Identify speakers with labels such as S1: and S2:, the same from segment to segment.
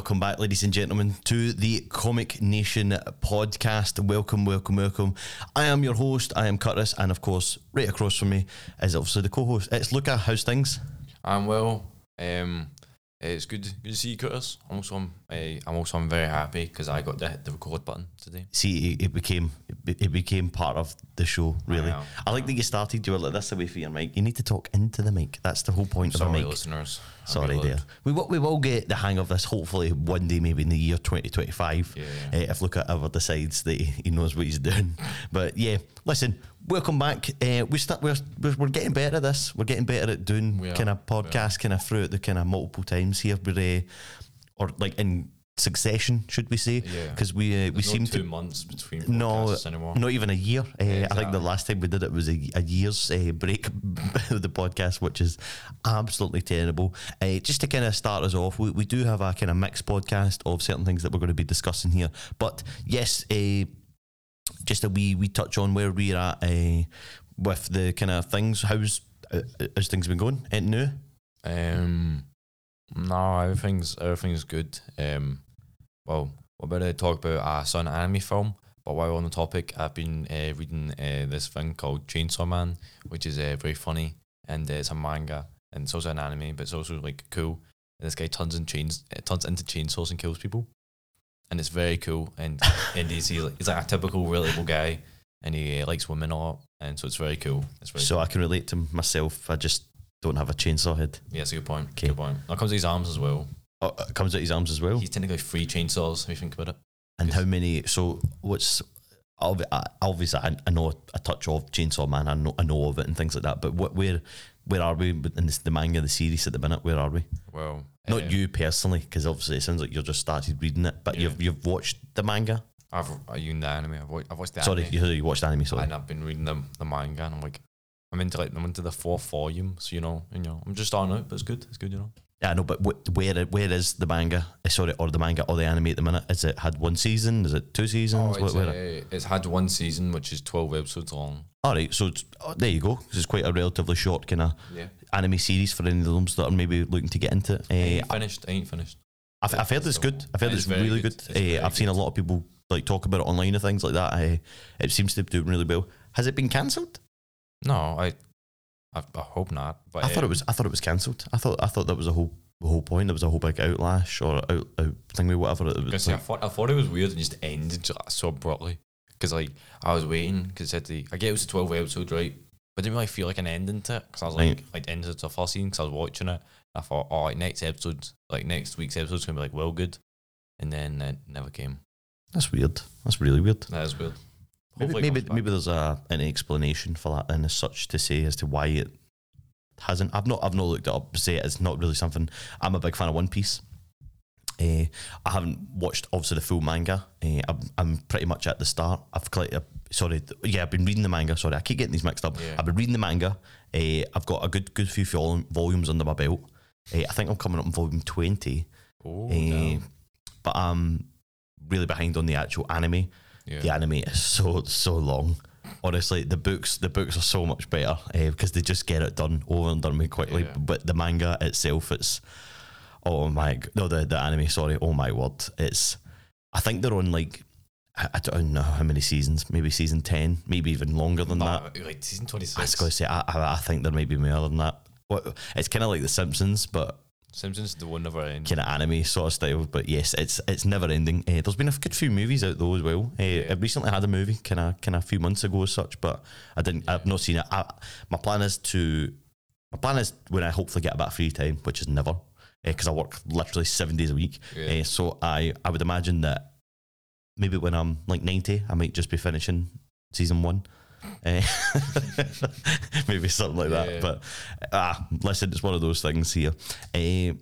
S1: Welcome back, ladies and gentlemen, to the Comic Nation podcast. Welcome, welcome, welcome. I am your host. I am Curtis, and of course, right across from me is obviously the co-host. It's Luca. How's things?
S2: I'm well. Um, it's good, good to see you, Curtis. I'm also, I'm, uh, I'm also, I'm very happy because I got to hit the record button today.
S1: See, it, it became it, it became part of the show. Really,
S2: know,
S1: I like that you started. You were like this away for your mic. You need to talk into the mic. That's the whole point of a
S2: Sorry,
S1: mic.
S2: listeners.
S1: Sorry, there. We will, we will get the hang of this. Hopefully, one day, maybe in the year twenty twenty five, uh, if Luca ever decides that he, he knows what he's doing. But yeah, listen, welcome back. Uh, we start. We're, we're getting better at this. We're getting better at doing kind of podcast, kind of throughout the kind of multiple times here. We're uh, or like in succession, should we say?
S2: Yeah.
S1: Because we uh, we seem
S2: two
S1: to.
S2: months between
S1: No,
S2: podcasts anymore.
S1: not even a year. Uh, I think the last time we did it was a, a year's uh, break of the podcast, which is absolutely terrible. Uh, just to kind of start us off, we, we do have a kind of mixed podcast of certain things that we're going to be discussing here. But yes, uh, just a wee we touch on where we're at uh, with the kind of things. How's uh, how's things been going? Anything new?
S2: Um, no, everything's everything's good. Um, well, we're about to talk about a son anime film. But while we're on the topic, I've been uh, reading uh, this thing called Chainsaw Man, which is uh, very funny, and uh, it's a manga, and it's also an anime, but it's also like cool. And this guy turns in chains, uh, turns into chainsaws and kills people, and it's very cool. And and he's he's like a typical relatable guy, and he uh, likes women a lot, and so it's very cool. It's very
S1: So I can relate to myself. I just don't have a chainsaw head.
S2: yeah, it's a good point.
S1: Okay.
S2: Good point. Now comes to his arms as well.
S1: It comes out his arms as well.
S2: He's technically three chainsaws. If you think about it.
S1: And how many? So what's obvi- I- obviously I, I know a touch of Chainsaw Man. I know I know of it and things like that. But what where where are we in this, the manga, the series at the minute? Where are we?
S2: Well,
S1: Not
S2: uh,
S1: you personally, because obviously it sounds like you've just started reading it. But
S2: Yeah.
S1: you've you've watched the manga.
S2: I've are you in the anime? I've watched, I've watched the
S1: sorry,
S2: anime.
S1: you, you watched anime. Sorry.
S2: and I've been reading the the manga, and I'm like, I'm into like I'm into the fourth volume. So you know, you know, I'm just starting out, but it's good. It's good, you know.
S1: Yeah, I know, but wh- where where is the manga? Uh, Sorry, or the manga or the anime at the minute? Is it had one season? Is it two seasons?
S2: Oh, it's,
S1: Where-
S2: uh, it's had one season, which is twelve episodes long.
S1: all right, so it's, oh, there you go. This is quite a relatively short kind of
S2: Yeah,
S1: anime series for any of those that are maybe looking to get into. it.
S2: I
S1: Uh,
S2: ain't finished. I ain't finished.
S1: I've, I've heard it's good. I've heard
S2: It's
S1: it's, really
S2: good.
S1: good.
S2: It's
S1: Uh, I've seen a lot of people like talk about it online and things like that. Uh, it seems to be doing really well. Has it been cancelled?
S2: No, I, I, I hope not. But
S1: I thought it
S2: um,
S1: was. I thought it was cancelled. I thought. I thought that was a whole the whole point. There was a whole big outlash or out, out thingy, whatever. It was
S2: say, I thought I thought it was weird and just ended so- abruptly because like I was waiting because it said the I get it was a twelve episode right, but I didn't really feel like an ending to it because I was like like the end of the first season because I was watching it. I thought oh like next episode like next week's episode's gonna be like well good, and then it never came.
S1: that's weird. That's really weird.
S2: That is weird.
S1: Maybe
S2: Hopefully it
S1: maybe, maybe there's a an explanation for that and as such to say as to why it hasn't. I've not I've not looked it up. Say it's not really something. I'm a big fan of One Piece. Uh, I haven't watched obviously the full manga. Uh, I'm, I'm pretty much at the start. I've collected. Sorry, th- yeah, I've been reading the manga. Sorry, I keep getting these mixed up.
S2: Yeah.
S1: I've been reading the manga. Uh, I've got a good good few vol- volumes under my belt. Uh, I think I'm coming up in volume twenty.
S2: Oh,
S1: but I'm really behind on the actual anime
S2: yeah.
S1: the anime is so so long. Honestly, the books the books are so much better uh, because they just get it done over and done with quickly.
S2: Yeah.
S1: But the manga itself, it's oh my no the the anime. Sorry, oh my word, it's I think they're on like I, don't know how many seasons, maybe season ten, maybe even longer than that.
S2: Like season twenty
S1: I was going to say I, I I think there may be more than that. It's kind of like The Simpsons, but
S2: Simpsons the one never end.
S1: kind of anime sort of style. But yes, it's it's never ending. Uh, there's been a good few movies out though as well. Uh, I recently had a movie kind of kind of a few months ago as such, but I didn't. I've not seen it. I, my plan is to. My plan is when I hopefully get a bit of free time, which is never, because I work literally seven days a week.
S2: Yeah.
S1: Uh, so I I would imagine that maybe when I'm like ninety, I might just be finishing season one. Eh, maybe something like
S2: Yeah.
S1: that. But ah, listen, it's one of those things here. Eh,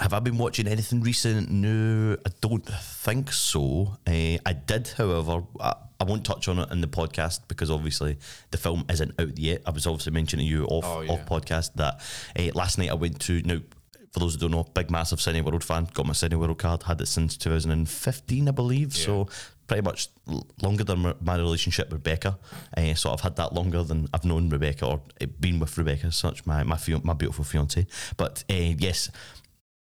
S1: have I been watching anything recent? No, I don't think so. Uh, I did, however, I, I won't touch on it in the podcast because obviously the film isn't out yet. I was obviously mentioning to you off
S2: Oh, yeah.
S1: off podcast that uh, last night I went to now. For those who don't know, big massive Cineworld fan. Got my Cineworld card. Had it since 2015, I believe. So pretty much longer than my- relationship with Rebecca. Uh, so I've had that longer than I've known Rebecca or uh, been with Rebecca such. My my my beautiful fiance. But uh, yes,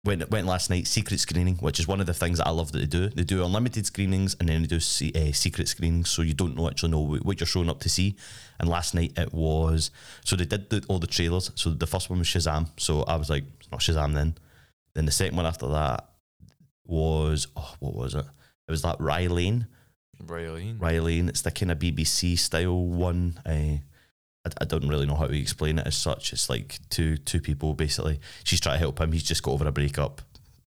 S1: went went last night. Secret screening, which is one of the things that I love that they do. They do unlimited screenings and then they do uh, secret screenings, so you don't actually know what you're showing up to see. And last night it was so they did the, all the trailers. So the first one was Shazam. So I was like, it's not Shazam then. Then the second one after that was oh, what was it? It was that Rye Lane.
S2: Raylene.
S1: Rye It's the kind of BBC style one. Uh, I, I don't really know how to explain it as such. It's like two two people basically. She's trying to help him. He's just got over a breakup.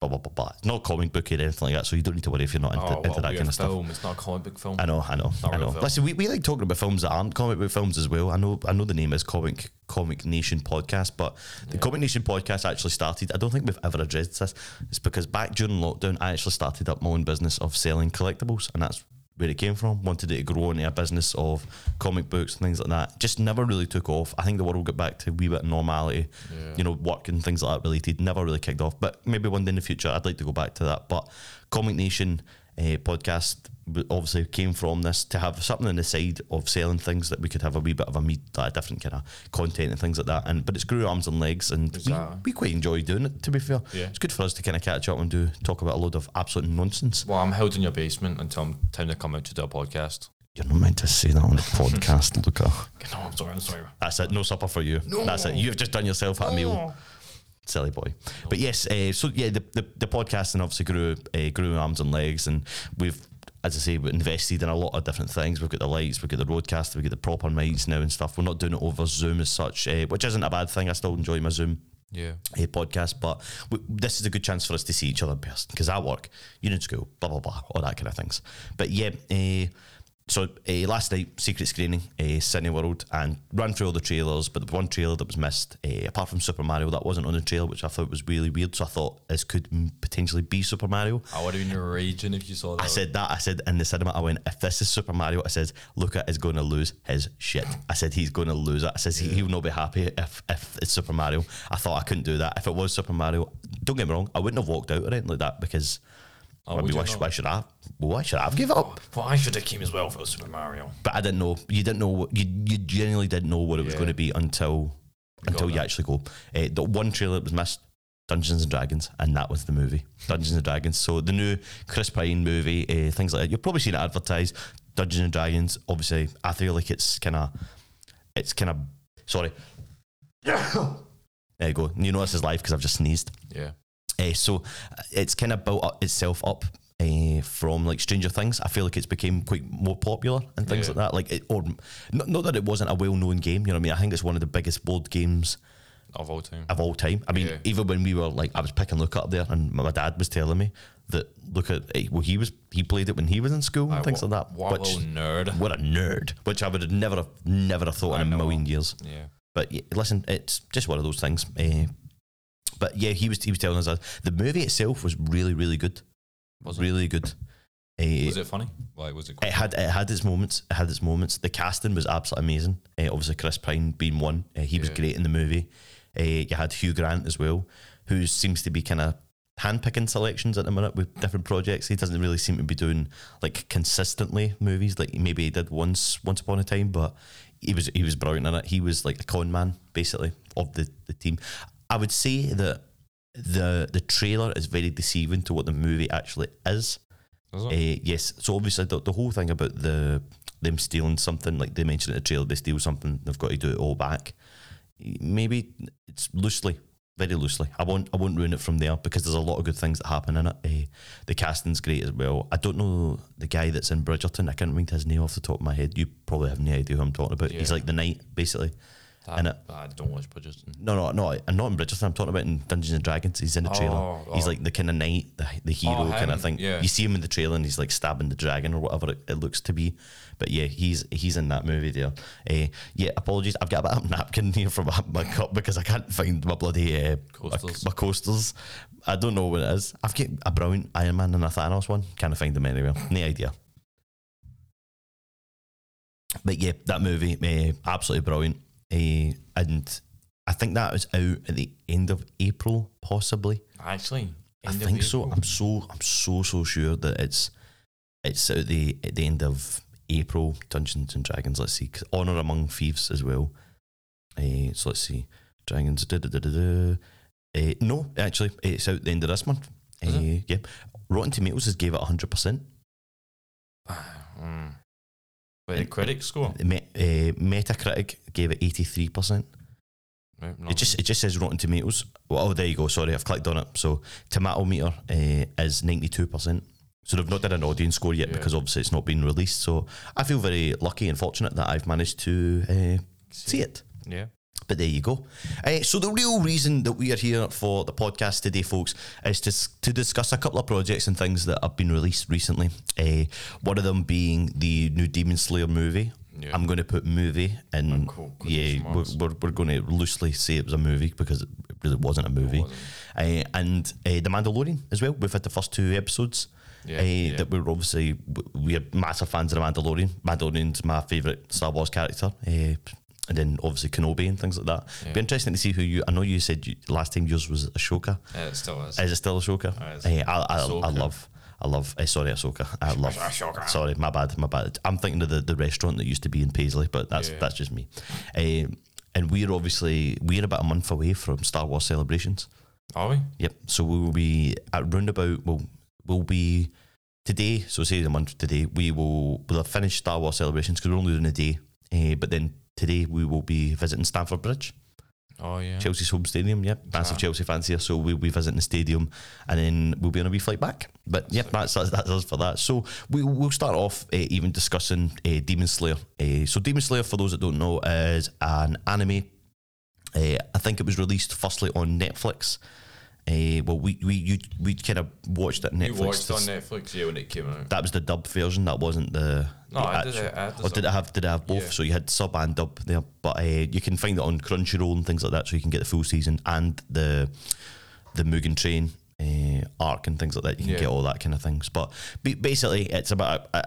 S1: Blah blah blah blah. It's not comic booky or anything like that, so you don't need to worry if you're not into,
S2: Oh,
S1: into that kind of stuff.
S2: It's not a comic book film.
S1: I know, I know, I know.
S2: film.
S1: Listen, we, we like talking about films that aren't comic book films as well. I know, I know the name is Comic Comic Nation Podcast, but the
S2: Yeah.
S1: Comic Nation Podcast actually started. I don't think we've ever addressed this. It's because back during lockdown, I actually started up my own business of selling collectibles, and that's where it came from. Wanted it to grow into a business of comic books and things like that. Just never really took off. I think the world got back to a wee bit of normality
S2: Yeah.
S1: you know, work and things like that related. Never really kicked off, but maybe one day in the future I'd like to go back to that. But Comic Nation uh, podcast obviously came from this to have something on the side of selling things that we could have a wee bit of a meet, like, different kind of content and things like that. And but it's grew arms and legs, and we,
S2: Exactly.
S1: we quite enjoy doing it. To be fair,
S2: Yeah.
S1: it's good for us to kind of catch up and do talk about a load of absolute nonsense.
S2: Well, I'm held in your basement until I'm time to come out to do a podcast.
S1: You're not meant to say that on the podcast, Luca.
S2: No, I'm sorry. I'm sorry.
S1: That's it. No supper for you. That's it. You've just done yourself a meal. Silly boy. But yes, uh, so yeah, the, the the podcasting obviously grew uh, grew arms and legs, and we've. As I say, we invested in a lot of different things. We've got the lights, we've got the RodeCaster, we've got the proper mics now and stuff. We're not doing it over Zoom as such, uh, which isn't a bad thing. I still enjoy my Zoom
S2: Yeah.
S1: uh, podcast, but we, this is a good chance for us to see each other in person because I work, you're in school, blah blah blah, all that kind of things. But yeah, uh, so uh, last night secret screening, uh, Cineworld, and ran through all the trailers. But the one trailer that was missed, uh, apart from Super Mario, that wasn't on the trailer, which I thought was really weird. So I thought this could mm, potentially be Super Mario.
S2: I would have been raging if you saw that.
S1: I said that. I said in the cinema, I went, if this is Super Mario, I said, Luca is going to lose his shit. I said, he's going to lose it. I said, he, will not be happy if, if it's Super Mario. I thought I couldn't do that. If it was Super Mario, don't get me wrong, I wouldn't have walked out or anything like that because
S2: Oh,
S1: I mean, why, should, why should I? Why should I give up?
S2: Well, I should have came as well for Super Mario.
S1: But I didn't know. You didn't know. What, you you genuinely didn't know what it was
S2: Yeah.
S1: going to be until until you actually go. Uh, the one trailer that was missed. Dungeons and Dragons, and that was the movie. Dungeons and Dragons. So the new Chris Pine movie, uh, things like that. You've probably seen it advertised. Dungeons and Dragons. Obviously, I feel like it's kind of, it's kind of. Sorry. there you go. You know this is live because I've just sneezed.
S2: Yeah.
S1: Uh, so it's kind of built up itself up uh, from like Stranger Things. I feel like it's became quite more popular and things
S2: Yeah.
S1: like that. Like, it, or not, not that it wasn't a well-known game. You know what I mean? I think it's one of the biggest board games
S2: Of all time.
S1: of all time. I mean,
S2: Yeah.
S1: even when we were like, I was picking Luke up there, and my dad was telling me that look at eh, well, he was he played it when he was in school and
S2: Aye,
S1: things like that.
S2: What a
S1: which
S2: nerd.
S1: what a nerd! Which I would have never have never have thought
S2: I
S1: in a
S2: know.
S1: million years.
S2: Yeah.
S1: But yeah, listen, it's just one of those things. Uh, but yeah, he was he was telling us that the movie itself was really really good,
S2: Was it?
S1: really good. Uh,
S2: Was it funny? Like, was it?
S1: it had it had its moments. It had its moments. The casting was absolutely amazing. Uh, obviously, Chris Pine being one, uh, he was great in the movie. Uh, you had Hugh Grant as well, who seems to be kind of handpicking selections at the minute with different projects. He doesn't really seem to be doing like consistently movies like maybe he did once once upon a time, but he was he was brilliant in it. He was like the con man basically of the the team. I would say that the the trailer is very deceiving to what the movie actually is.
S2: It?
S1: Uh, yes. So obviously the, the whole thing about the them stealing something, like they mentioned in the trailer, they steal something, they've got to do it all back. Maybe it's loosely, very loosely. I won't I won't ruin it from there because there's a lot of good things that happen in it. Uh, the casting's great as well. I don't know the guy that's in Bridgerton. I can't remember his name off the top of my head. You probably have no idea who I'm talking about. He's like the knight, basically.
S2: That-
S1: in it.
S2: I don't watch Bridgerton.
S1: No, no, no. I'm not in Bridgerton. I'm talking about in Dungeons and Dragons. He's in the trailer.
S2: Oh,
S1: he's
S2: oh.
S1: like the kind of knight, the, the hero
S2: Oh,
S1: kind of thing.
S2: yeah.
S1: You see him in the trailer and he's like stabbing the dragon or whatever it, it looks to be. But yeah, he's he's in that movie there. Uh, yeah, apologies. I've got a bit of napkin here from my, my cup because I can't find my bloody uh,
S2: Coasters.
S1: My, my coasters. I don't know what it is. I've got a brown Iron Man and a Thanos one. Can't find them anywhere. No idea. But yeah, that movie, uh, absolutely brilliant. Uh, and I think that was out at the end of April, possibly.
S2: Actually,
S1: I think so. I'm so I'm so so sure that it's it's at the at the end of April. Dungeons and Dragons. Let's see, 'cause Honor Among Thieves as well. Uh, so let's see, Dragons. Da, da, da, da, da. Uh, no, actually, it's out the end of this month. Uh, yeah, Rotten Tomatoes has gave it hundred percent.
S2: Mm. Wait, the critic score?
S1: Me- uh, Metacritic gave it eighty three percent.
S2: No,
S1: It just it just says Rotten Tomatoes. Well, oh, there you go. Sorry, I've clicked on it. So Tomato meter uh, is ninety two percent. So they've not done an audience score yet
S2: Yeah.
S1: because obviously it's not been released. So I feel very lucky and fortunate that I've managed to uh, see it.
S2: Yeah.
S1: But there you go. Uh, so the real reason that we are here for the podcast today, folks, is to to discuss a couple of projects and things that have been released recently. Uh, one of them being the new Demon Slayer movie.
S2: Yeah.
S1: I'm going to put movie and
S2: Oh, cool.
S1: Yeah, we're, we're, we're going to loosely say it was a movie because it really wasn't a movie.
S2: wasn't.
S1: Uh, and uh, The Mandalorian as well. We've had the first two episodes.
S2: Yeah,
S1: uh,
S2: yeah.
S1: That we're obviously we are massive fans of the Mandalorian. Mandalorian's my favourite Star Wars character, uh, and then obviously Kenobi and things like that.
S2: Yeah.
S1: Be interesting to see who you. I know you said you, last time yours was Ashoka.
S2: Yeah, it still is.
S1: Is it still Ashoka?
S2: Uh, it's
S1: Uh, I, I, I love. I love. Uh, sorry, Ahsoka. I love.
S2: Ahsoka.
S1: Sorry, my bad. My bad. I'm thinking of the, the restaurant that used to be in Paisley, but that's
S2: Yeah.
S1: that's just me. Um, and we're obviously we're about a month away from Star Wars celebrations.
S2: Are we?
S1: Yep. So we will be at roundabout. We'll we'll be today. So say the month today. We will we'll have finished Star Wars celebrations because we're only doing a day. Uh, but then today we will be visiting Stamford Bridge,
S2: Oh, yeah.
S1: Chelsea's home stadium. Yep. Massive
S2: Ah.
S1: Chelsea fans here, so we'll be visiting the stadium, and then we'll be on a wee flight back. But yep, that's that's, that's us for that. So we we'll start off uh, even discussing uh, Demon Slayer. Uh, so Demon Slayer, for those that don't know, is an anime. Uh, I think it was released firstly on Netflix. Uh, well, we we you, we kind of watched it on Netflix.
S2: You watched on Netflix, yeah, when it came out.
S1: that was the dub version. That wasn't the.
S2: No,
S1: the
S2: I did
S1: actual-
S2: it. I the
S1: or did it have? Did it have both?
S2: Yeah.
S1: So you had sub and dub there, but uh, you can find it on Crunchyroll and things like that. So you can get the full season and the the Mugen Train uh, arc and things like that. You can
S2: Yeah.
S1: get all that kind of things. But ba- basically, it's about a, a,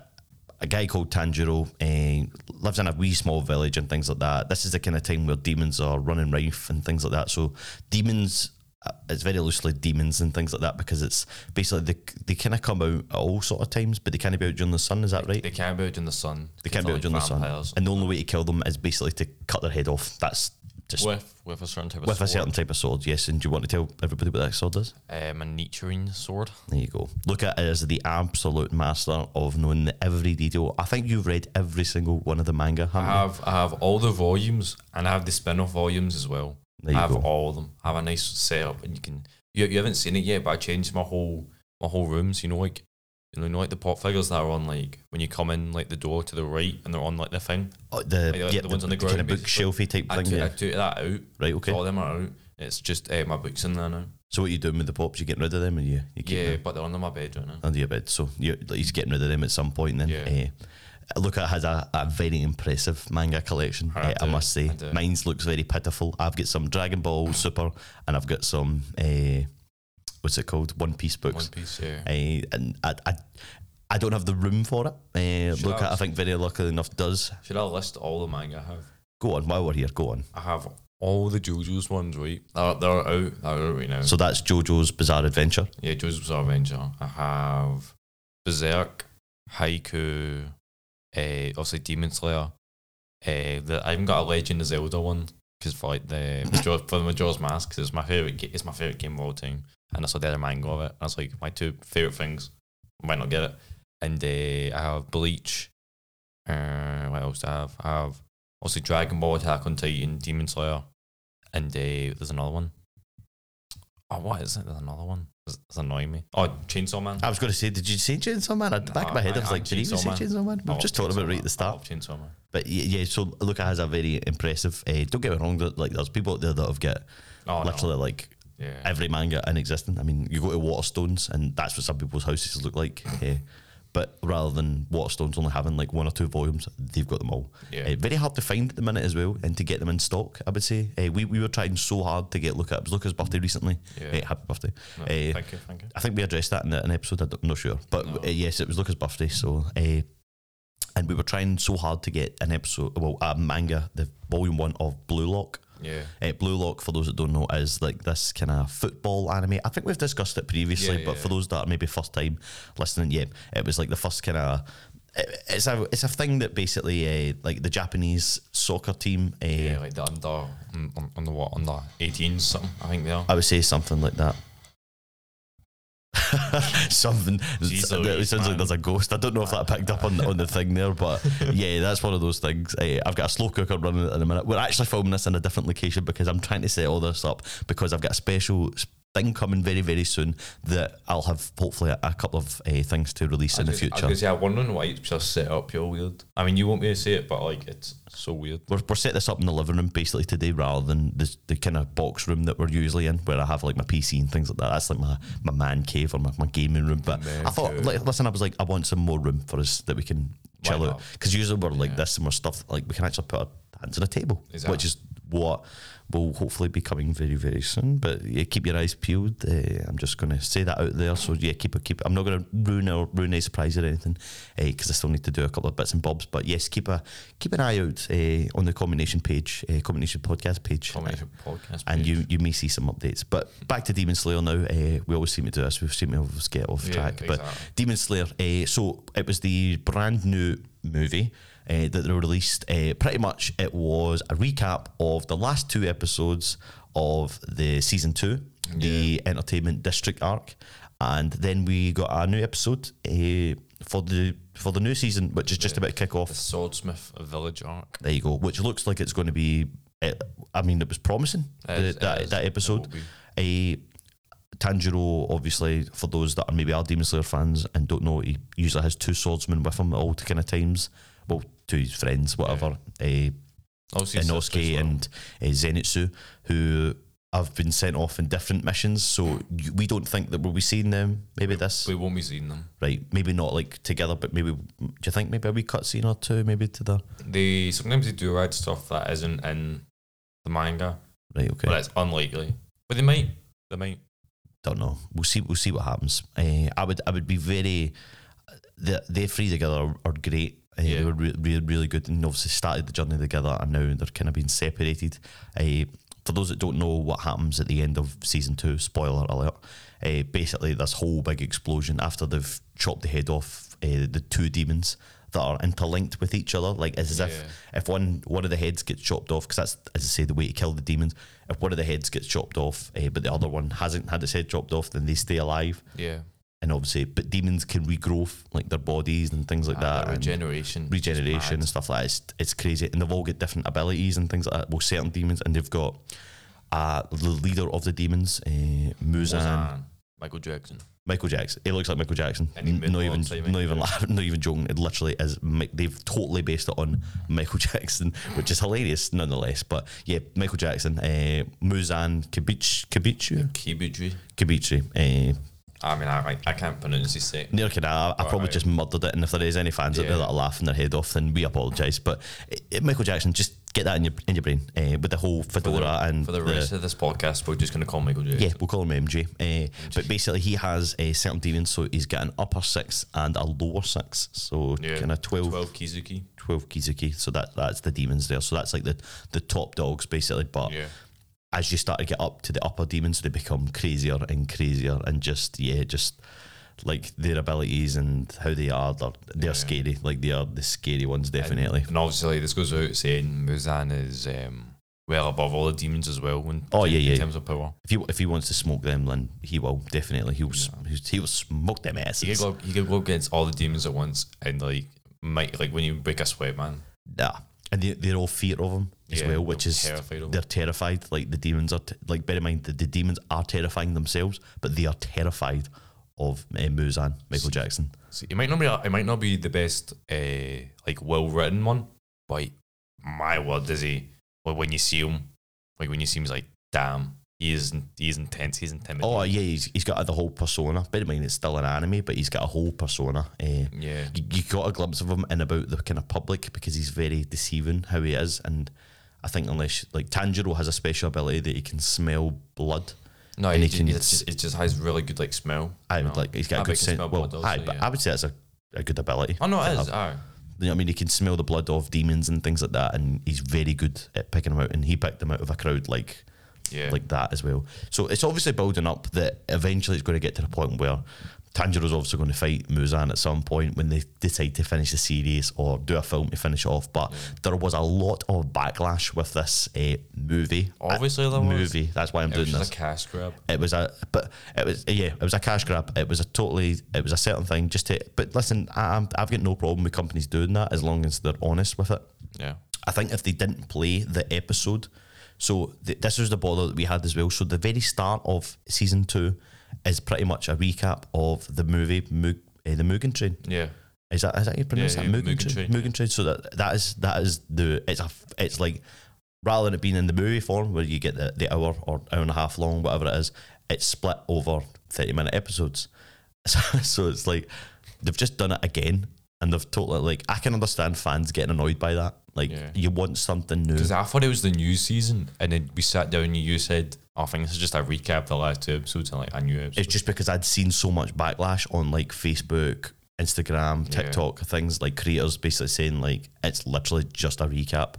S1: a guy called Tanjiro. Uh, lives in a wee small village and things like that. This is the kind of time where demons are running rife and things like that. So demons. Uh, It's very loosely demons and things like that because it's basically they, they kind of come out at all sort of times, but they can't be out during the sun. Is that right?
S2: They can't be out in the sun.
S1: They can't be out during the sun, and the only way to kill them is basically to cut their head off. That's just with,
S2: With, with a certain type of
S1: a
S2: sword.
S1: certain type of sword. Yes, and do you want to tell everybody what that sword is?
S2: Um, a Nichirin sword.
S1: There you go. Look at it as the absolute master of knowing every detail. I think you've read every single one of the manga.
S2: I
S1: Haven't you?
S2: have I have all the volumes and I have the spin-off volumes as well.
S1: There you
S2: I have
S1: go.
S2: all of them. Have a nice setup and you can you, you haven't seen it yet, but I changed my whole my whole rooms. You know, like you know, like the pop figures that are on like when you come in like the door to the right and they're on like the thing.
S1: Oh, the,
S2: Like,
S1: yeah,
S2: the ones on the
S1: kind
S2: ground,
S1: of bookshelfy type
S2: I
S1: thing.
S2: took, I took that out.
S1: Right. Okay.
S2: All of them are out. It's just uh, my books in there now.
S1: So what are you doing with the pops? You getting rid of them, or you you keep
S2: Yeah,
S1: them
S2: but they're under my bed right now.
S1: under your bed? So you're he's getting rid of them at some point. Then.
S2: Yeah.
S1: Uh, Luca has a, a very impressive manga collection.
S2: I
S1: uh, I must say,
S2: I
S1: mine's looks very pitiful. I've got some Dragon Ball Super, and I've got some uh, what's it called? One Piece books.
S2: One piece, yeah.
S1: Uh, and I, I, I don't have the room for it. Uh,
S2: I-
S1: I think very luckily enough does.
S2: Should I list all the manga I have?
S1: Go on, while we're here, go on.
S2: I have all the JoJo's ones, right? They're, they're out. They're out right now.
S1: So that's JoJo's Bizarre Adventure.
S2: yeah, JoJo's Bizarre Adventure. I have Berserk, Haikyu, uh, obviously Demon Slayer. Uh, the, I even got a Legend of Zelda one because for like the Major, for the Majora's Mask, 'cause it's my favorite. It's my favorite game of all time, and I saw the other manga of it. I was like, my two favorite things. Might not get it. And uh, I have Bleach. Uh, what else do I have? I have obviously Dragon Ball, Attack on Titan, Demon Slayer, and uh, there's another one. Oh, what is it? There's another one. It's, it's annoying me. Oh, Chainsaw Man.
S1: I was going to say, did you see Chainsaw Man? At the back of my head, I was like,
S2: I-
S1: did he even
S2: Chainsaw
S1: say
S2: Man.
S1: Chainsaw Man? We've just talked about it right at the
S2: I
S1: start.
S2: Chainsaw Man.
S1: But y- yeah, so Luca has a very impressive. Uh, don't get me wrong, like there's people out there that have got
S2: Oh,
S1: literally
S2: no.
S1: like
S2: Yeah.
S1: every manga in existence. I mean, you go to Waterstones, and that's what some people's houses look like. uh, but rather than Waterstones only having like one or two volumes, they've got them all.
S2: Yeah.
S1: Uh, very hard to find at the minute as well, and to get them in stock. I would say uh, we we were trying so hard to get Luca. It was Luca's birthday recently.
S2: Yeah.
S1: Uh, happy birthday!
S2: No, thank you, thank you.
S1: I think we addressed that in an episode. I'm not sure, but
S2: No.
S1: uh, yes, it was Luca's birthday. So, uh, and we were trying so hard to get an episode, well, a manga, the volume one of Blue Lock.
S2: Yeah.
S1: Uh, Blue Lock, for those that don't know, is like this kind of football anime. I think we've discussed it previously,
S2: Yeah,
S1: but
S2: yeah,
S1: for those that are maybe first time listening, yeah, it was like the first kind of it- it's a it's a thing that basically uh, like the Japanese soccer team. Uh,
S2: Yeah, like the under un- un- under what under 18s something. I think they are.
S1: I would say something like that. something. It sounds like there's a ghost. I don't know if that picked up on on the thing there, but yeah, that's one of those things. Uh, I've got a slow cooker running in a minute. We're actually filming this in a different location because I'm trying to set all this up because I've got a special thing coming very very soon that I'll have hopefully a, a couple of uh, things to release in the
S2: I was
S1: future.
S2: gonna say, I'm wondering why it's just set up here weird. I mean, you won't be able to see it, but like it's so weird.
S1: We're, we're set this up in the living room basically today rather than the, the kind of box room that we're usually in where I have like my PC and things like that. That's like my, my man cave or my, my gaming room. But
S2: Man
S1: I thought,
S2: cave.
S1: like, listen, I was like, I want some more room for us that we can chill out. Because usually we're like
S2: Yeah.
S1: this and we're stuff like we can actually put our hands on a table,
S2: Exactly.
S1: which is what will hopefully be coming very, very soon. But yeah, keep your eyes peeled. Uh, I'm just going to say that out there. So yeah, keep it, keep. I'm not going to ruin or ruin a surprise or anything because I still need to do a couple of bits and bobs. But yes, keep a keep an eye out uh, on the Comic Nation page, uh, Comic Nation podcast page.
S2: Comic Nation podcast.
S1: and
S2: page.
S1: you, you may see some updates. But back to Demon Slayer now. Uh, we always seem to do this. We seem to always get off
S2: Yeah,
S1: track. But. Demon Slayer. Uh, so it was the brand new movie uh, that they released. Uh, pretty much, it was a recap of the last two episodes of the season two, the Entertainment District arc, and then we got a new episode uh, for the for the new season, which is just about to kick off.
S2: the Swordsmith Village arc.
S1: There you go. Which looks like it's going to be. eh, I mean, it was promising
S2: It is- it
S1: that episode. A Tanjiro, obviously, for those that are maybe are Demon Slayer fans and don't know, he usually has two swordsmen with him at all kind of times. Well, two his friends, whatever.
S2: His sister
S1: Inosuke
S2: well.
S1: and uh, Zenitsu, who have been sent off in different missions. So we don't think that we'll be seeing them. Maybe this,
S2: we won't be seeing them.
S1: right? Maybe not like together, but maybe. Do you think maybe a wee cutscene or two, maybe to the
S2: They sometimes they do add stuff that isn't in the manga,
S1: right? Okay.
S2: but it's unlikely. But they might. They might.
S1: don't know. We'll see. We'll see what happens. Uh, I would. I would be very. The they three together are, are great. Uh, They
S2: Yeah.
S1: were re- really, really good, and obviously started the journey together, and now they're kind of being separated. Uh, for those that don't know what happens at the end of season two, spoiler alert. Uh, basically, this whole big explosion after they've chopped the head off uh, the two demons that are interlinked with each other, like as if
S2: Yeah.
S1: if one one of the heads gets chopped off, because that's as I say the way to kill the demons. If one of the heads gets chopped off, uh, but the other one hasn't had its head chopped off, then they stay alive.
S2: Yeah.
S1: And obviously, but demons can regrow like their bodies and things like
S2: Ah,
S1: that.
S2: the
S1: and
S2: regeneration.
S1: regeneration and stuff like that. It's, it's crazy, and they've all got different abilities and things like that. Well, certain demons, and they've got uh, the leader of the demons, uh, Muzan.
S2: Muzan, Michael Jackson.
S1: Michael Jackson. He looks like Michael Jackson.
S2: And he
S1: N- not even, not even, laughing, not even joking. It literally is. Mi- They've totally based it on Michael Jackson, which is hilarious nonetheless. But yeah, Michael Jackson, uh, Muzan Kibich, Kibichu,
S2: Kibuji.
S1: Kibichi. Uh,
S2: I mean, I, I, I can't pronounce his name.
S1: Neither can I. I probably
S2: Alright.
S1: just murdered it. And if there is any fans out there that are laughing their head off, then we apologise. But uh, Michael Jackson, just get that in your in your brain uh, with the whole
S2: For
S1: fedora
S2: the,
S1: and
S2: for the rest of this podcast, we're just going to call Michael Jackson.
S1: yeah, we'll call him MJ. Uh, but basically, he has a certain demons, so he's got an upper six and a lower six. So
S2: Yeah.
S1: kind of 12,
S2: 12 Kizuki.
S1: 12 Kizuki. So that that's the demons there. So that's like the, the top dogs, basically. But
S2: Yeah.
S1: As you start to get up to the upper demons, they become crazier and crazier and just, yeah, just like their abilities and how they are, they're, they're
S2: Yeah.
S1: scary. Like they are the scary ones, definitely.
S2: And, and obviously, this goes out saying Muzan is um, well above all the demons as well. When,
S1: Oh, yeah,
S2: in
S1: yeah.
S2: terms of power.
S1: if he if he wants to smoke them, then he will definitely. He'll s he will smoke them
S2: He
S1: asses.
S2: could, go, he could go against all the demons at once and like might like when you break a sweat, man.
S1: Yeah, and they, they're all fear of him as
S2: Yeah,
S1: well, which is
S2: terrified
S1: they're terrified. Like the demons are t- like. Bear in mind that the demons are terrifying themselves, but they are terrified of uh, Muzan, Michael Jackson.
S2: See, it might not be it might not be the best uh, like well written one, but my word, is he? Well, when you see him, like when you see him, he's like, damn, he is he is intense. He's intimidating.
S1: Oh yeah, he's, he's got the whole persona. Bear in mind it's still an anime, but he's got a whole persona. Uh,
S2: yeah,
S1: you, you got a glimpse of him in about the kind of public because he's very deceiving how he is, and I think unless like Tanjiro has a special ability that he can smell blood.
S2: no,
S1: and
S2: he,
S1: he can-
S2: just, it's it just has really good like smell.
S1: I would
S2: know?
S1: like he's got a
S2: I
S1: good
S2: bet
S1: sense. Well,
S2: blood
S1: aye, but
S2: yeah.
S1: I would say that's a, a good ability.
S2: Oh no, it is. Aye.
S1: You know what I mean? He can smell the blood of demons and things like that, and he's very good at picking them out. And he picked them out of a crowd like
S2: Yeah,
S1: like that as well. So it's obviously building up that eventually it's going to get to the point where Tanjiro's obviously going to fight Muzan at some point when they decide to finish the series or do a film to finish off. But there was a lot of backlash with this uh, movie.
S2: Obviously,
S1: Uh,
S2: there was.
S1: movie. That's why I'm
S2: It
S1: doing
S2: was
S1: this.
S2: just a cash grab.
S1: It was a, but it was yeah, it was a cash grab. It was a totally, it was a certain thing. Just to, but listen, I, I've got no problem with companies doing that as long as they're honest with it.
S2: Yeah.
S1: I think if they didn't play the episode, so th- this was the bother that we had as well. So the very start of season two is pretty much a recap of the movie, Moog, uh, the Mugen Train.
S2: Yeah.
S1: Is that is that you pronounce
S2: Yeah,
S1: that?
S2: yeah,
S1: Mugen,
S2: Mugen
S1: Train.
S2: Train,
S1: Mugen Train. So that that is that is the it's a it's like rather than it being in the movie form where you get the, the hour or hour and a half long whatever it is, it's split over thirty minute episodes. So, so it's like they've just done it again, and they've totally like I can understand fans getting annoyed by that. Like
S2: Yeah.
S1: you want something new.
S2: Because I thought it was the new season, and then we sat down and you said, oh, I think this is just a recap of the last two episodes, and like a new episode.
S1: It's just because I'd seen so much backlash on like Facebook, Instagram,
S2: Yeah.
S1: TikTok, things like creators basically saying like it's literally just a recap.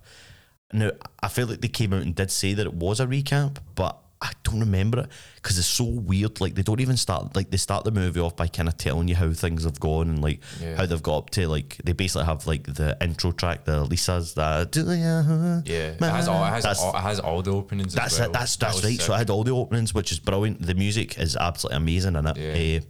S1: Now I feel like they came out and did say that it was a recap, but I don't remember it because it's so weird. Like they don't even start like they start the movie off by kind of telling you how things have gone and like
S2: Yeah.
S1: how they've got up to. Like they basically have like the intro track, the Lisa's that. You
S2: yeah, it has all, it has, all, it has all the openings.
S1: that's
S2: well.
S1: it. That's that's
S2: was
S1: right. So I had all the openings, which is brilliant. The music is absolutely amazing in it.
S2: Yeah.
S1: Eh,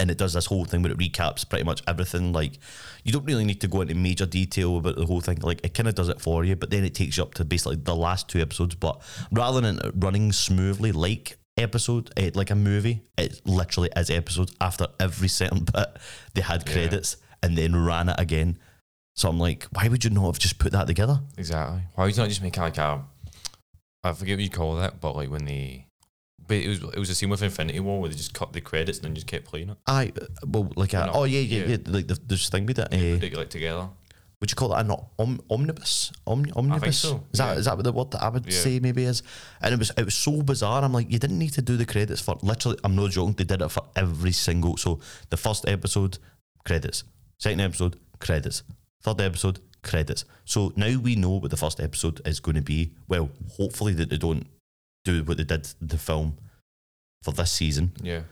S1: and it does this whole thing where it recaps pretty much everything. Like you don't really need to go into major detail about the whole thing. Like it kind of does it for you, but then it takes you up to basically the last two episodes. But rather than it running smoothly like episode, eh, like a movie, it literally is episodes. After every certain bit, they had
S2: Yeah.
S1: credits and then ran it again. So I'm like, why would you not have just put that together?
S2: exactly. Why would you not just make it like a? I forget what you call that, but like when they, but it was it was a scene with Infinity War where they just cut the credits and then just kept playing it.
S1: I well, like a,
S2: No,
S1: oh yeah, yeah,
S2: yeah.
S1: yeah, like the, this thing with it. Eh,
S2: put it like together.
S1: would you call that an om- omnibus? Om- omnibus?
S2: so,
S1: Is that
S2: yeah.
S1: is that what the word that I would
S2: Yeah.
S1: say maybe is? And it was it was so bizarre. I'm like, you didn't need to do the credits for literally. I'm not joking. They did it for every single. So the first episode, credits. Second episode, credits. Third episode, credits. So now we know what the first episode is going to be. Well, hopefully that they don't do what they did the film for this season.
S2: Yeah,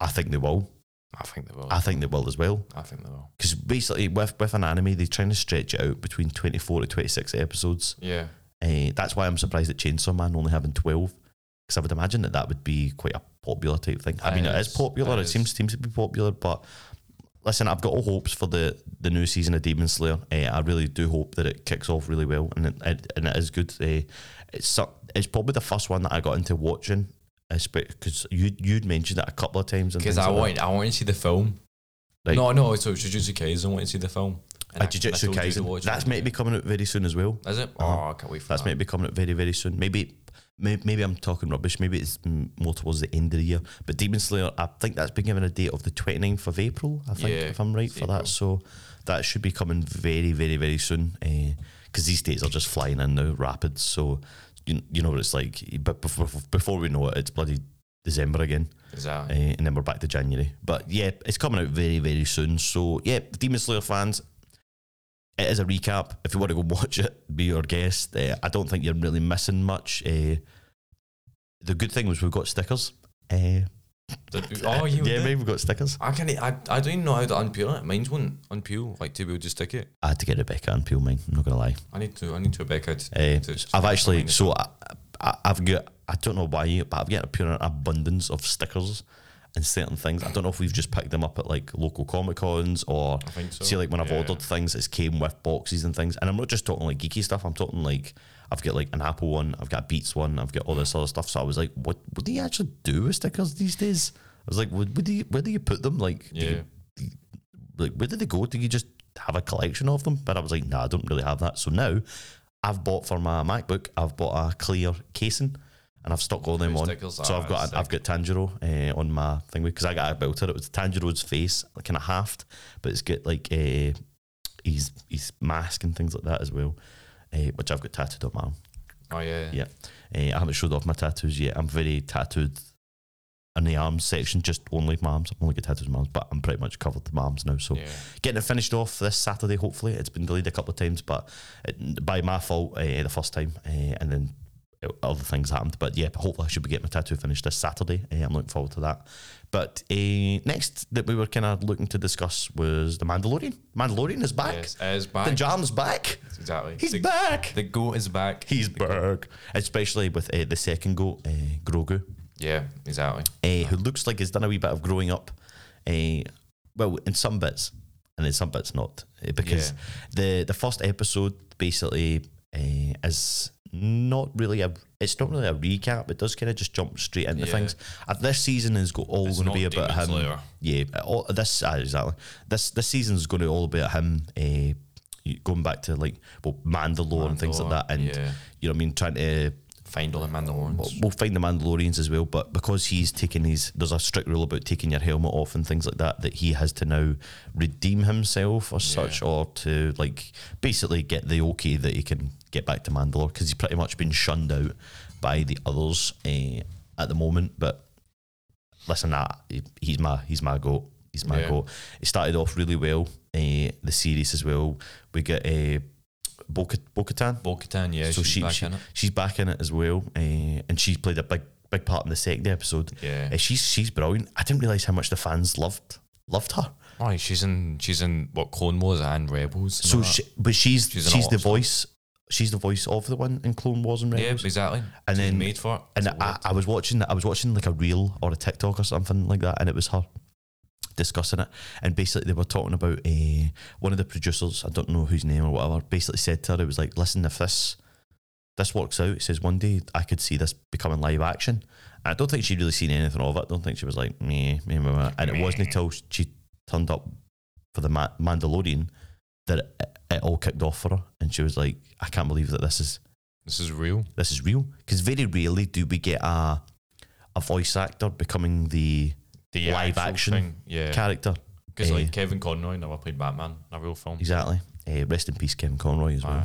S1: I think they will.
S2: I think they will.
S1: I think they will as well.
S2: I think they will.
S1: because basically with with an anime they're trying to stretch it out between 24 to 26 episodes
S2: Yeah,
S1: uh, that's why I'm surprised at Chainsaw Man only having 12 because I would imagine that that would be quite a popular type thing I
S2: It
S1: mean it
S2: is,
S1: is popular
S2: it
S1: it,
S2: is.
S1: seems seems to be popular but listen I've got all hopes for the the new season of Demon Slayer uh, I really do hope that it kicks off really well and it, it, and it is good uh, it's so- it's probably the first one that I got into watching because you you'd mentioned it a couple of times
S2: because I
S1: like
S2: want I want to see the film.
S1: Right.
S2: No, no, so it's Jujutsu Kaisen. I want to see the film. And I-
S1: Uh, Jujutsu
S2: I told you to
S1: Kaisen that's meant to be coming out very soon as well
S2: Is it?
S1: Uh-huh.
S2: Oh, I can't wait for
S1: That's
S2: that.
S1: might be coming out very, very soon. Maybe, maybe, maybe I'm talking rubbish. Maybe it's more towards the end of the year. But Demon Slayer, I think that's been given a date of the 29th of April. I think,
S2: Yeah,
S1: if I'm right for
S2: April.
S1: that. So that should be coming very, very, very soon. Because these days are just flying in now, rapid. So you, you know what it's like. But before, before we know it, it's bloody December again, uh, and then we're back to January. But yeah, it's coming out very, very soon. So yeah, Demon Slayer fans, it is a recap. If you want to go watch it, be your guest. Uh, I don't think you're really missing much. Uh, the good thing was we've got stickers. Uh,
S2: Oh, you
S1: yeah, mate, we've got stickers.
S2: I can't. I, I don't even know how to unpeel it. Mine's won't unpeel. Like to be able to stick it.
S1: I had to get Rebecca and peel mine. I'm not gonna lie.
S2: I need to. I need to Rebecca. To,
S1: Uh,
S2: to
S1: I've actually so I, I, I've got I don't know why, but I've got a pure abundance of stickers and certain things. I don't know if we've just picked them up at like local comic cons or
S2: I think so.
S1: see like when I've
S2: Yeah.
S1: ordered things, it's came with boxes and things. And I'm not just talking like geeky stuff. I'm talking like I've got like an Apple one, I've got a Beats one, I've got all this other stuff. So I was like, what what do you actually do with stickers these days? I was like, where, where do you where do you put them? Like, do you-
S2: Yeah.
S1: like where did they go? Do you just have a collection of them? But I was like, nah, I don't really have that. So now I've bought for my MacBook, I've bought a clear casing and I've stuck all them on. So
S2: Ah,
S1: I've got
S2: sick.
S1: I've got Tanjiro uh, on my thing because I got a belter. It was Tanjiro's face, like kind of halved, but it's got like uh, his his mask and things like that as well, uh, which I've got tattooed on my arm.
S2: Oh yeah.
S1: Yeah. Uh, I haven't showed off my tattoos yet. I'm very tattooed in the arms section, just only my arms. I'm only got tattoos on my arms, but I'm pretty much covered to my arms now. So
S2: Yeah.
S1: getting it finished off this Saturday, hopefully. It's been delayed a couple of times, but it, by my fault uh, the first time, uh, and then other things happened. But yeah, hopefully I should be getting my tattoo finished this Saturday. I'm looking forward to that. But uh, next that we were kind of looking to discuss was the Mandalorian. Mandalorian is back.
S2: Yes, is back.
S1: The Jam's back.
S2: exactly.
S1: He's
S2: the,
S1: back.
S2: The goat is back.
S1: He's back. Especially with uh, the second goat, uh, Grogu,
S2: yeah, exactly.
S1: uh, who looks like he's done a wee bit of growing up. Uh, well, in some bits, and in some bits not, uh, because the the first episode basically uh, is not really a. It's not really a recap. It does kind of just jump straight into
S2: Yeah.
S1: things. Uh, this season is go, all going to be about him.
S2: Slayer.
S1: Yeah, all, this uh, exactly. This this season's going to all be about him. Uh, going back to like well Mandalore and things like that, and
S2: yeah.
S1: you know what I mean, trying to
S2: Find all the Mandalorians.
S1: We'll, we'll find the Mandalorians as well, but because he's taking his, there's a strict rule about taking your helmet off and things like that, that he has to now redeem himself or such, or to like basically get the okay that he can get back to Mandalore because he's pretty much been shunned out by the others uh, at the moment. But listen, that he, he's my he's my goat. He's my
S2: Yeah.
S1: goat. It started off really well. Uh, the series as well. We get uh, Bo Katan.
S2: Bo-Katan, yeah,
S1: So
S2: she's
S1: she,
S2: back
S1: she
S2: in it.
S1: she's back in it as well, uh, and she's played a big big part in the second episode.
S2: Yeah.
S1: Uh, she's she's brilliant. I didn't realize how much the fans loved loved her.
S2: Oh, she's in she's in what Clone Wars and Rebels. and
S1: So, she, but she's
S2: She's
S1: she's,
S2: in a lot
S1: the
S2: stuff.
S1: voice. She's the voice of the one in Clone Wars and Rebels.
S2: yeah, exactly.
S1: And
S2: She's
S1: then-
S2: made for it.
S1: and I. I was watching I was watching like a reel or a TikTok or something like that, and it was her discussing it. And basically, they were talking about uh, one of the producers. I don't know whose name or whatever. Basically, said to her, "It was like, listen, if this this works out, it says one day I could see this becoming live action." And I don't think she'd really seen anything of it. I don't think she was like, me, meh, meh, meh. and it wasn't until she turned up for the Ma- Mandalorian that it, it all kicked off for her, and she was like, "I can't believe that this is."
S2: this is real.
S1: this is real because very rarely do we get a a voice actor becoming the
S2: The
S1: live action
S2: thing, yeah.
S1: character.
S2: Because
S1: Eh,
S2: like Kevin Conroy never played Batman in a real film.
S1: exactly. Uh, rest in peace, Kevin Conroy as well. Uh,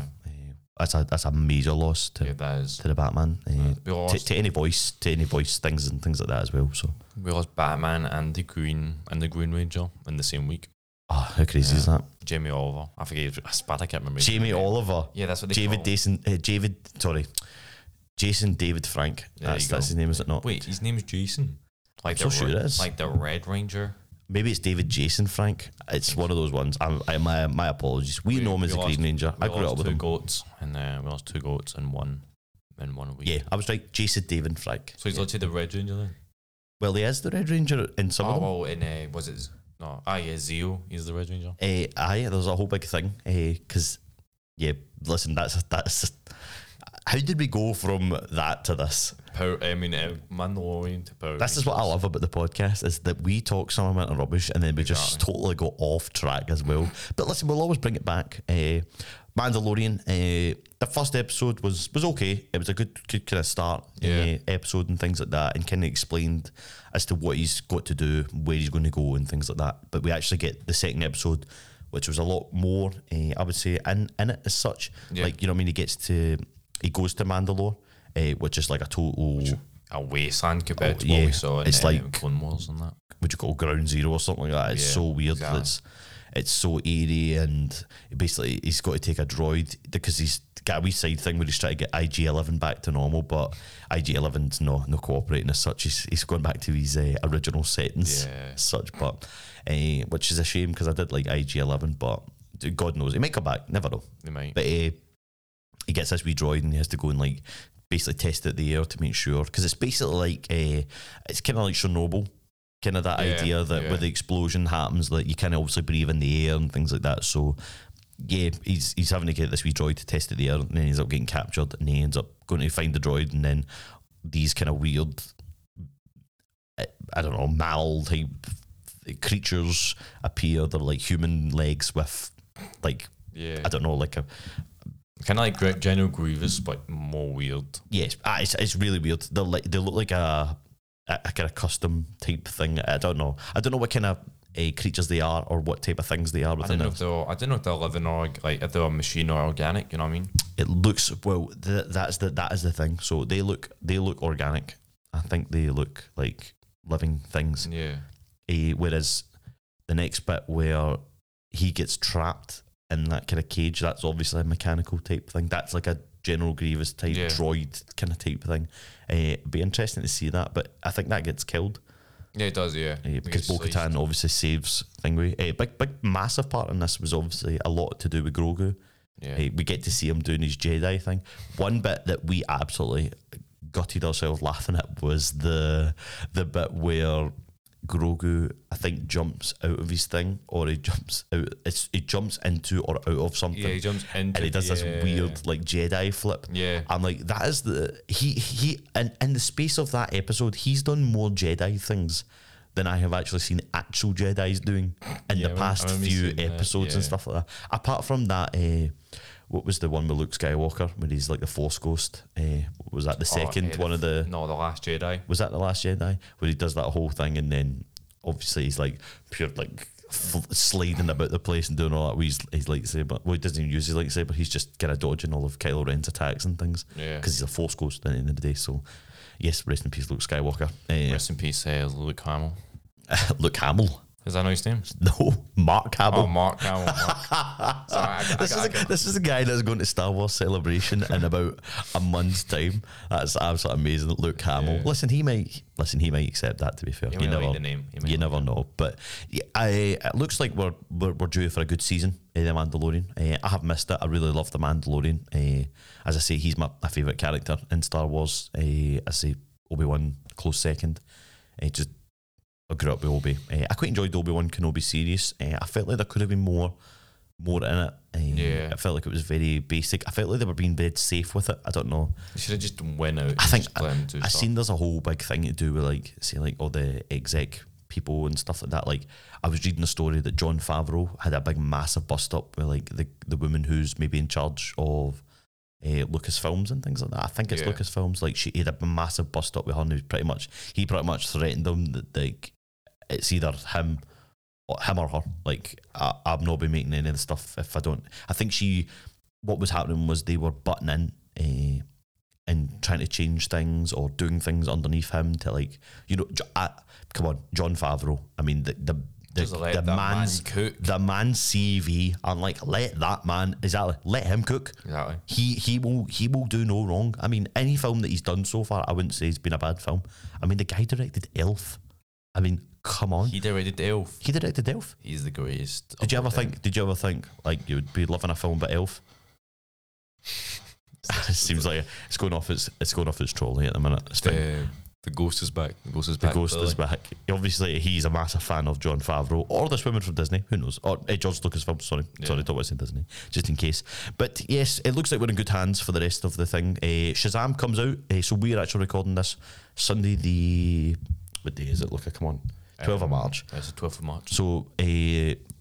S1: that's a that's a major loss to,
S2: Yeah, is.
S1: to the Batman. Uh, to, to any voice, to any voice things and things like that as well. So,
S2: we lost Batman and the Green and the Green Ranger in the same week.
S1: oh, how crazy is that?
S2: Jamie Oliver. I forget. It's bad. I can't remember.
S1: Jamie. Oliver,
S2: Yeah, that's what they
S1: David. Jason, uh, David, sorry, Jason David Frank.
S2: There
S1: that's that's his name, is it not?
S2: Wait, his name's Jason. Like
S1: so
S2: the
S1: sure
S2: Red-
S1: it is.
S2: Like the Red Ranger.
S1: Maybe it's David Jason Frank. It's one of those ones. I'm, I, my my apologies. We,
S2: We-
S1: know him as the Green Ranger.
S2: We
S1: I grew
S2: lost
S1: up with
S2: two
S1: him.
S2: goats, and uh, we lost two goats and one in one week.
S1: Yeah, I was right. Jason David Frank.
S2: So he's literally the Red Ranger then.
S1: Well, he is the Red Ranger in some
S2: oh
S1: of them.
S2: well, in uh, was it? No, ah yeah, Zeo. He's the Red Ranger.
S1: Uh, aye, there's a whole big thing. Because, yeah, listen, that's that's. How did we go from that to this?
S2: Power. I mean, uh, Mandalorian to Power.
S1: This is what I love about the podcast is that we talk some amount of rubbish and then we just totally go off track as well. But listen, we'll always bring it back. Uh, Mandalorian. Uh, the first episode was was okay. It was a good good kind of start
S2: Yeah.
S1: the episode and things like that, and kind of explained as to what he's got to do, where he's going to go, and things like that. But we actually get the second episode, which was a lot more. Uh, I would say in in it as such.
S2: Yeah.
S1: Like you know, what I mean, he gets to he goes to Mandalore, uh, which is like a total.
S2: a wasteland compared
S1: Oh,
S2: to what
S1: yeah.
S2: we saw in
S1: It's
S2: uh,
S1: like-
S2: Clone Wars and that.
S1: would you call ground zero or something like that. It's
S2: Yeah,
S1: so weird.
S2: exactly.
S1: It's it's so eerie and basically he's got to take a droid because he's got a wee side thing where he's trying to get IG Eleven back to normal, but IG 11's no no cooperating as such. He's, he's going back to his uh, original settings
S2: Yeah.
S1: such, but uh, which is a shame because I did like IG Eleven, but God knows he might come back. Never know.
S2: They might.
S1: But uh, he gets this wee droid and he has to go and like basically test it the air to make sure because it's basically like uh, it's kind of like Chernobyl, kind of that
S2: Yeah,
S1: idea that
S2: yeah.
S1: where the explosion happens, that you kind of obviously breathe in the air and things like that. So yeah, he's he's having to get this wee droid to test it the air, and then he ends up getting captured, and he ends up going to find the droid, and then these kind of weird, I- I don't know, mal type creatures appear. They're like human legs with like
S2: yeah.
S1: I don't know, like a
S2: Kind of like General Grievous, but more weird.
S1: Yes, ah, it's, it's really weird. They like they look like a, a, a kind of custom type thing. I don't know. I don't know what kind of uh, creatures they are or what type of things they are
S2: I don't know if they're. I don't know if they're living or like if they're a machine or organic. You know what I mean?
S1: It looks well. Th- that's the that is the thing. So they look they look organic. I think they look like living things.
S2: Yeah.
S1: Uh, whereas the next bit where he gets trapped in that kind of cage, that's obviously a mechanical type thing. That's like a General Grievous type
S2: Yeah.
S1: droid kind of type thing. Uh, it'd be interesting to see that, but I think that gets killed
S2: Yeah, it does. Yeah,
S1: uh, because Bo. Katan obviously saves Thingway. Uh, big, big, massive part in this was obviously a lot to do with Grogu.
S2: Yeah,
S1: Uh, we get to see him doing his Jedi thing. One bit that we absolutely gutted ourselves laughing at was the the bit where Grogu, I think, jumps out of his thing, or he jumps out. It's he jumps into or out of something,
S2: yeah. He jumps into.
S1: and he does this weird like Jedi flip.
S2: Yeah,
S1: I'm like, that is the he he And in the space of that episode, he's done more Jedi things than I have actually seen actual Jedi's doing in
S2: Yeah,
S1: the past few episodes and stuff like that. Apart from that, uh, what was the one with Luke Skywalker when he's like the Force Ghost? Uh, was that the
S2: Oh,
S1: second
S2: yeah,
S1: one of the?
S2: no, the Last Jedi.
S1: Was that the Last Jedi where he does that whole thing and then obviously he's like pure like. F- sliding about the place and doing all that with his, his lightsaber. Well, he doesn't even use his lightsaber. He's just kind of dodging all of Kylo Ren's attacks and things
S2: Yeah.
S1: because he's a force ghost at the end of the day. So, yes, rest in peace, Luke Skywalker. Uh,
S2: Rest in peace, uh, Luke Hamill.
S1: Luke Hamill.
S2: Is that no his name?
S1: No, Mark
S2: Oh, Mark Hamill. Mark. Sorry, I, I,
S1: this,
S2: I,
S1: is a, this is the guy that's going to Star Wars Celebration in about a month's time. That's absolutely amazing. Luke Hamill.
S2: Yeah.
S1: Listen, he might listen. He might accept that. To be fair,
S2: He
S1: you never,
S2: like the name. He
S1: you
S2: like
S1: never know. But yeah, I, it looks like we're, we're we're due for a good season. in the Mandalorian. Uh, I have missed it. I really love the Mandalorian. Uh, as I say, he's my, my favorite character in Star Wars. Uh, I say Obi Wan close second. Uh, just I grew up with Obi. Uh, I quite enjoyed Obi Wan Kenobi series. Uh, I felt like there could have been more, more in it. Uh,
S2: Yeah.
S1: I felt like it was very basic. I felt like they were being very safe with it. I don't know.
S2: You should have just went out.
S1: I think
S2: just let him
S1: I
S2: stuff.
S1: seen there's a whole big thing to do with like say like all the exec people and stuff like that. Like I was reading a story that Jon Favreau had a big massive bust up with like the the woman who's maybe in charge of uh, Lucasfilms and things like that. I think it's
S2: Yeah.
S1: Lucasfilms. Like she had a massive bust up with her, and he was pretty much he pretty much threatened them that like it's either him or him or her. Like I, I'm not be making any of the stuff if I don't. I think she what was happening was they were butting in. Uh, and trying to change things or doing things underneath him to like you know I, come on Jon Favreau I mean the the the, the
S2: man
S1: man's
S2: cook.
S1: the man's CV I'm like let that man exactly let him cook
S2: Exactly.
S1: he he will he will do no wrong I mean any film that he's done so far I wouldn't say it's been a bad film I mean the guy directed Elf I mean come on
S2: He directed Elf.
S1: he directed Elf
S2: He's the greatest.
S1: did you ever think did you ever think like you would be loving a film about Elf it seems like it's going off its it's going off its trolley at the minute it's fine.
S2: the the ghost is back? The ghost is back. The.
S1: Ghost
S2: Billy.
S1: is back. Obviously, he's a massive fan of Jon Favreau or this woman from Disney. Who knows? Or uh, George Lucasfilm. Sorry,
S2: Yeah.
S1: sorry, don't want to say Disney, just in case. But yes, it looks like we're in good hands for the rest of the thing. Uh, Shazam comes out, uh, so we're actually recording this Sunday. The what day is it? Look, come on, twelve of
S2: Um,
S1: March.
S2: It's the twelfth of March.
S1: So uh,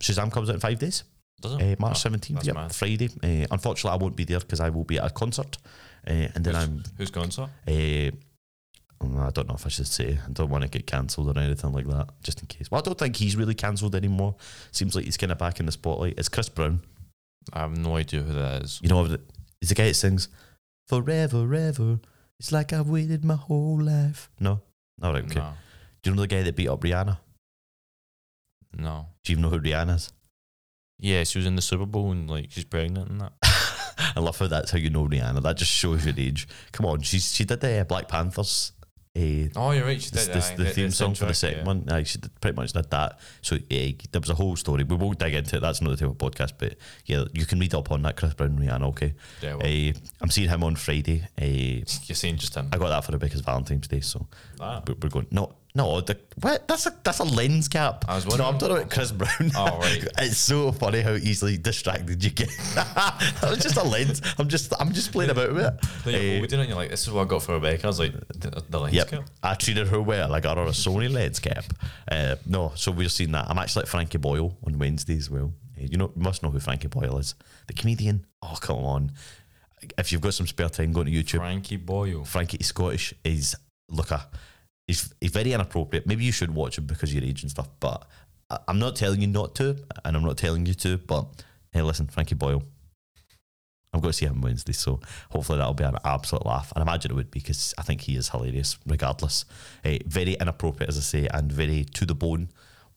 S1: Shazam comes out in five days.
S2: Does
S1: Uh. March
S2: Oh,
S1: seventeenth, yeah,
S2: mad.
S1: Friday. Uh, unfortunately, I won't be there because I will be at a concert, uh, and then
S2: Who's-
S1: I'm
S2: Who's sir?
S1: uh, I don't know if I should say. I don't want to get cancelled or anything like that, just in case. Well, I don't think he's really cancelled anymore. Seems like he's kind of back in the spotlight. It's Chris Brown.
S2: I have no idea who that is.
S1: You know, he's the guy that sings "Forever, ever." It's like I've waited my whole life. No, all right, okay.
S2: No,
S1: Do you know the guy that beat up Rihanna?
S2: no.
S1: Do you even know who Rihanna is?
S2: Yeah, she was in the Super Bowl and like she's pregnant and that.
S1: I love how that's how you know Rihanna. That just shows your age. Come on, she's she did the uh, Black Panthers. Uh,
S2: Oh, you're right. She
S1: this,
S2: did
S1: this,
S2: aye,
S1: the theme song for the second
S2: yeah.
S1: one. Aye, she did, pretty much did that. So yeah, there was a whole story. We won't dig into it. That's not the type of podcast. But yeah, you can read up on that Chris Brown and Rihanna. Okay,
S2: Yeah, well,
S1: uh, I'm seeing him on Friday. Uh,
S2: you're seeing just him.
S1: I got that for Rebecca's Valentine's Day. So
S2: Ah.
S1: we're, we're going. No, no, the, what? That's a that's a lens cap.
S2: I was
S1: no, I'm talking about Chris Brown.
S2: Oh, right.
S1: it's so funny how easily distracted you get. that was just a lens. I'm just I'm just playing about with it.
S2: Then you're holding it you're like, this is what I got for Rebecca. I was like, the, the lens
S1: Yep.
S2: cap?
S1: I treated her well. I got her a Sony lens cap. Uh, no, so we're seeing that. I'm actually at Frankie Boyle on Wednesday as well. Uh, you know, you must know who Frankie Boyle is. The comedian. Oh, come on. If you've got some spare time, go to YouTube.
S2: Frankie Boyle.
S1: Frankie is Scottish. He's look a he's he's very inappropriate. Maybe you should watch him because your age and stuff. But I, I'm not telling you not to, and I'm not telling you to. But hey, listen, Frankie Boyle. I'm going to see him Wednesday, so hopefully that'll be an absolute laugh. And I imagine it would be because I think he is hilarious, regardless. Eh, very inappropriate, as I say, and very to the bone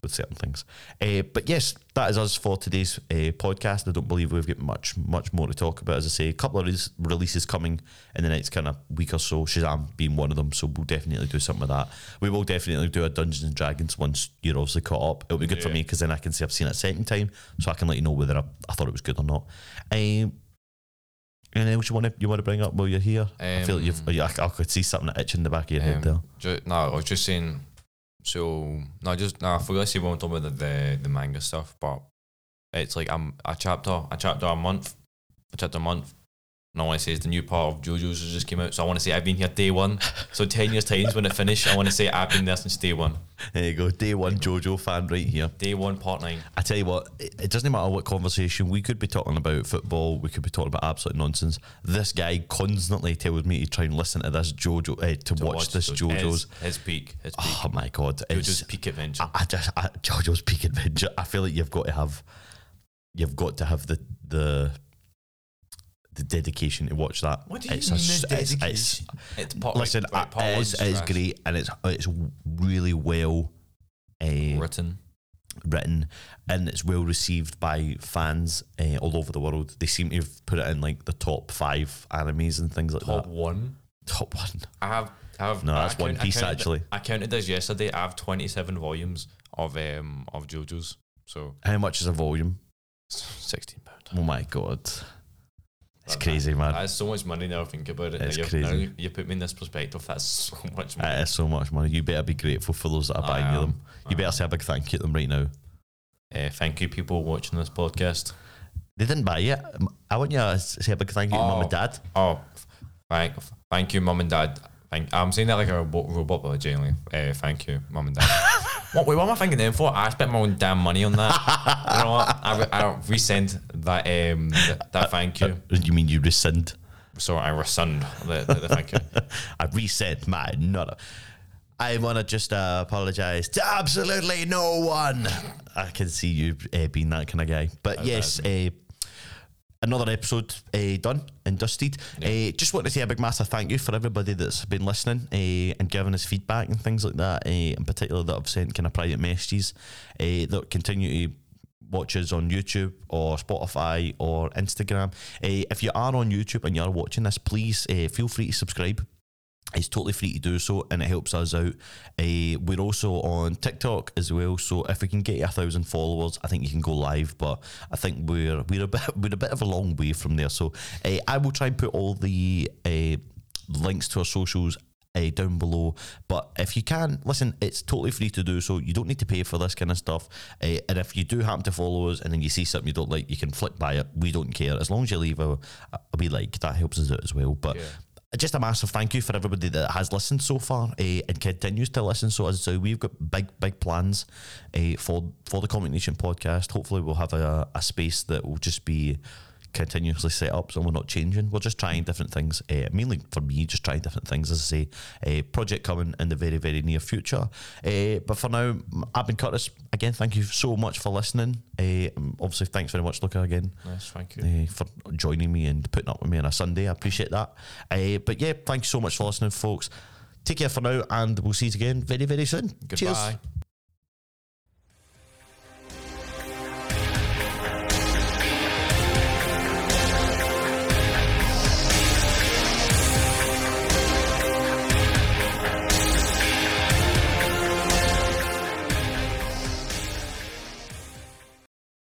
S1: with certain things. Uh, but yes, that is us for today's uh, podcast. I don't believe we've got much much more to talk about. As I say, a couple of res- releases coming in the next kind of week or so. Shazam being one of them, so we'll definitely do something of that. We will definitely do a Dungeons and Dragons once you're obviously caught up. It'll be good for me because then I can say I've seen it a second time, so I can let you know whether I, I thought it was good or not. Um, and then what you want to you want to bring up while you're here? I feel like you've.
S2: Um,
S1: I, I could see something itching in the back of your head there.
S2: Um, ju- no, I was just saying. So no, just no. I forgot to say when we talking about the, the the manga stuff, but it's like I'm a chapter, a chapter a month, a chapter a month. And I want to say is the new part of JoJo's has just came out, so I want to say I've been here day one. So ten years times when it finished, I want to say I've been there since day one.
S1: There you go, day one JoJo fan right here.
S2: Day one, part nine.
S1: I tell you what, it, it doesn't matter what conversation we could be talking about football, we could be talking about absolute nonsense. This guy constantly tells me to try and listen to this JoJo, uh, to,
S2: To
S1: watch, this JoJo's.
S2: His, his peak, his peak.
S1: Oh my god,
S2: JoJo's peak adventure.
S1: I, I just I, JoJo's Peak Adventure. I feel like you've got to have, you've got to have the the the dedication to watch that.
S2: what do you
S1: It's
S2: mean
S1: a
S2: the
S1: it's- it's-
S2: dedication? It's part,
S1: Listen,
S2: like,
S1: it is, it is great and it's it's really well uh,
S2: Written.
S1: written and it's well received by fans uh, all over the world. They seem to have put it in like the top five animes and things like
S2: Top
S1: that.
S2: Top one.
S1: Top one.
S2: I have, I have.
S1: No,
S2: I
S1: that's One
S2: count- I
S1: Piece,
S2: counted-
S1: actually.
S2: I counted this yesterday. I have twenty-seven volumes of um of JoJo's. So
S1: How much is a volume?
S2: sixteen pound.
S1: Oh my god, it's crazy, man.
S2: That's so much money now. I think about it.
S1: It's
S2: you've-
S1: crazy.
S2: Now you put me in this perspective. That's so much money.
S1: It is so much money. You better be grateful for those that are
S2: I
S1: buying you
S2: am.
S1: them. You better say a big thank you to them right now.
S2: Uh, thank you, people watching this podcast.
S1: They didn't buy it. I want you to say a big thank you to mum
S2: Oh.
S1: and dad.
S2: Oh, thank, thank you, mum and dad. Thank, I'm saying that like a robot, robot but genuinely. Uh, thank you, mum and dad. what, wait, what am I thinking then for? I spent my own damn money on that. you know what? I, I resend that um that, that thank you.
S1: You mean you rescind?
S2: So I rescind the, the, the thank you.
S1: I reset my not. I want to just uh, apologise to absolutely no one. I can see you uh, being that kind of guy. But yes, uh, another episode uh, done and dusted. Uh, just want to say a big massive thank you for everybody that's been listening uh, and giving us feedback and things like that. Uh, in particular, that have sent kind of private messages uh, that continue to watch us on YouTube or Spotify or Instagram. Uh, if you are on YouTube and you're watching this, please uh, feel free to subscribe. It's totally free to do so, and it helps us out. Uh, we're also on TikTok as well, so if we can get a thousand followers, I think you can go live. But I think we're we're a bit we're a bit of a long way from there. So uh, I will try and put all the uh, links to our socials uh, down below. But if you can, listen, it's totally free to do so. You don't need to pay for this kind of stuff. Uh, and if you do happen to follow us and then you see something you don't like, you can flick by it. We don't care. As long as you leave a, a wee like, that helps us out as well. But
S2: Yeah.
S1: Just a massive thank you for everybody that has listened so far uh, and continues to listen. So as I we've got big, big plans uh, for for the Comic Nation podcast. Hopefully, we'll have a, a space that will just be continuously set up, so we're not changing. We're just trying different things. Uh, mainly for me, just trying different things. As I say, a project coming in the very, very near future. Uh, but for now, I've been Curtis. Again, thank you so much for listening. Uh, obviously, thanks very much, Luca. Again
S2: Nice, thank you.
S1: uh, for joining me and putting up with me on a Sunday. I appreciate that. Uh, but yeah, thanks so much for listening, folks. Take care for now, and we'll see you again very, very soon.
S2: Goodbye.
S1: Cheers.